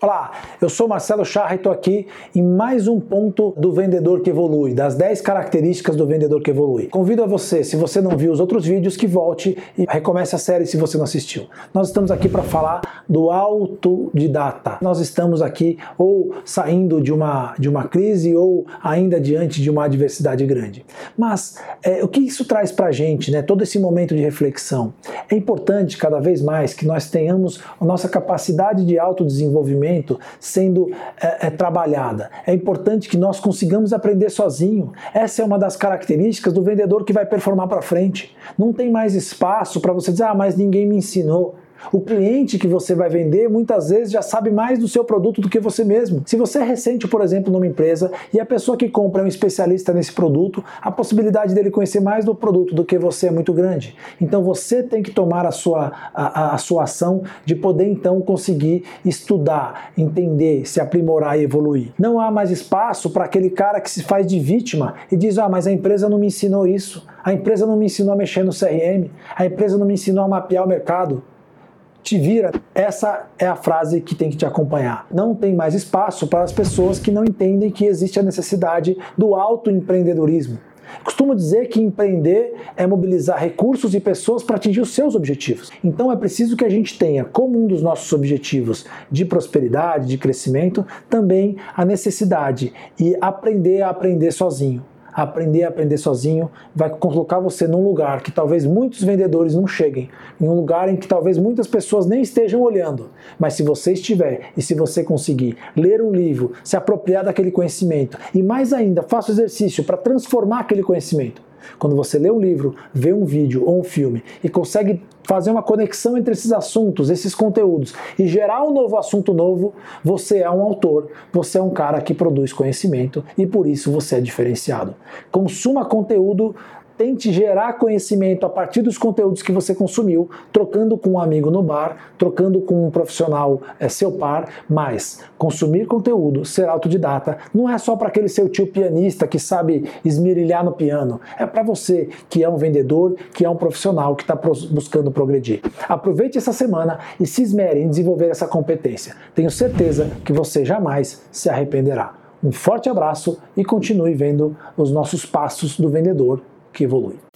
Olá, eu sou Marcelo Charra e estou aqui em mais um ponto do vendedor que evolui, das 10 características do vendedor que evolui. Convido a você, se você não viu os outros vídeos, que volte e recomece a série se você não assistiu. Nós estamos aqui para falar do autodidata. Nós estamos aqui ou saindo de uma, de uma crise ou ainda diante de uma adversidade grande. Mas é, o que isso traz para a gente, né, todo esse momento de reflexão? É importante cada vez mais que nós tenhamos a nossa capacidade de autodesenvolvimento sendo é, é, trabalhada. É importante que nós consigamos aprender sozinho. Essa é uma das características do vendedor que vai performar para frente. Não tem mais espaço para você dizer, ah, mas ninguém me ensinou. O cliente que você vai vender muitas vezes já sabe mais do seu produto do que você mesmo. Se você é recente, por exemplo, numa empresa e a pessoa que compra é um especialista nesse produto, a possibilidade dele conhecer mais do produto do que você é muito grande. Então você tem que tomar a sua, a, a sua ação de poder então conseguir estudar, entender, se aprimorar e evoluir. Não há mais espaço para aquele cara que se faz de vítima e diz: ah, mas a empresa não me ensinou isso, a empresa não me ensinou a mexer no CRM, a empresa não me ensinou a mapear o mercado te vira. Essa é a frase que tem que te acompanhar. Não tem mais espaço para as pessoas que não entendem que existe a necessidade do autoempreendedorismo. Costumo dizer que empreender é mobilizar recursos e pessoas para atingir os seus objetivos. Então é preciso que a gente tenha como um dos nossos objetivos de prosperidade, de crescimento, também a necessidade e aprender a aprender sozinho aprender a aprender sozinho vai colocar você num lugar que talvez muitos vendedores não cheguem, em um lugar em que talvez muitas pessoas nem estejam olhando. Mas se você estiver e se você conseguir ler um livro, se apropriar daquele conhecimento e mais ainda, faça exercício para transformar aquele conhecimento quando você lê um livro, vê um vídeo ou um filme e consegue fazer uma conexão entre esses assuntos, esses conteúdos e gerar um novo assunto novo, você é um autor, você é um cara que produz conhecimento e por isso você é diferenciado. Consuma conteúdo tente gerar conhecimento a partir dos conteúdos que você consumiu, trocando com um amigo no bar, trocando com um profissional é, seu par, mas consumir conteúdo, ser autodidata, não é só para aquele seu tio pianista que sabe esmirilhar no piano, é para você que é um vendedor, que é um profissional que está buscando progredir. Aproveite essa semana e se esmere em desenvolver essa competência. Tenho certeza que você jamais se arrependerá. Um forte abraço e continue vendo os nossos passos do vendedor que evolui.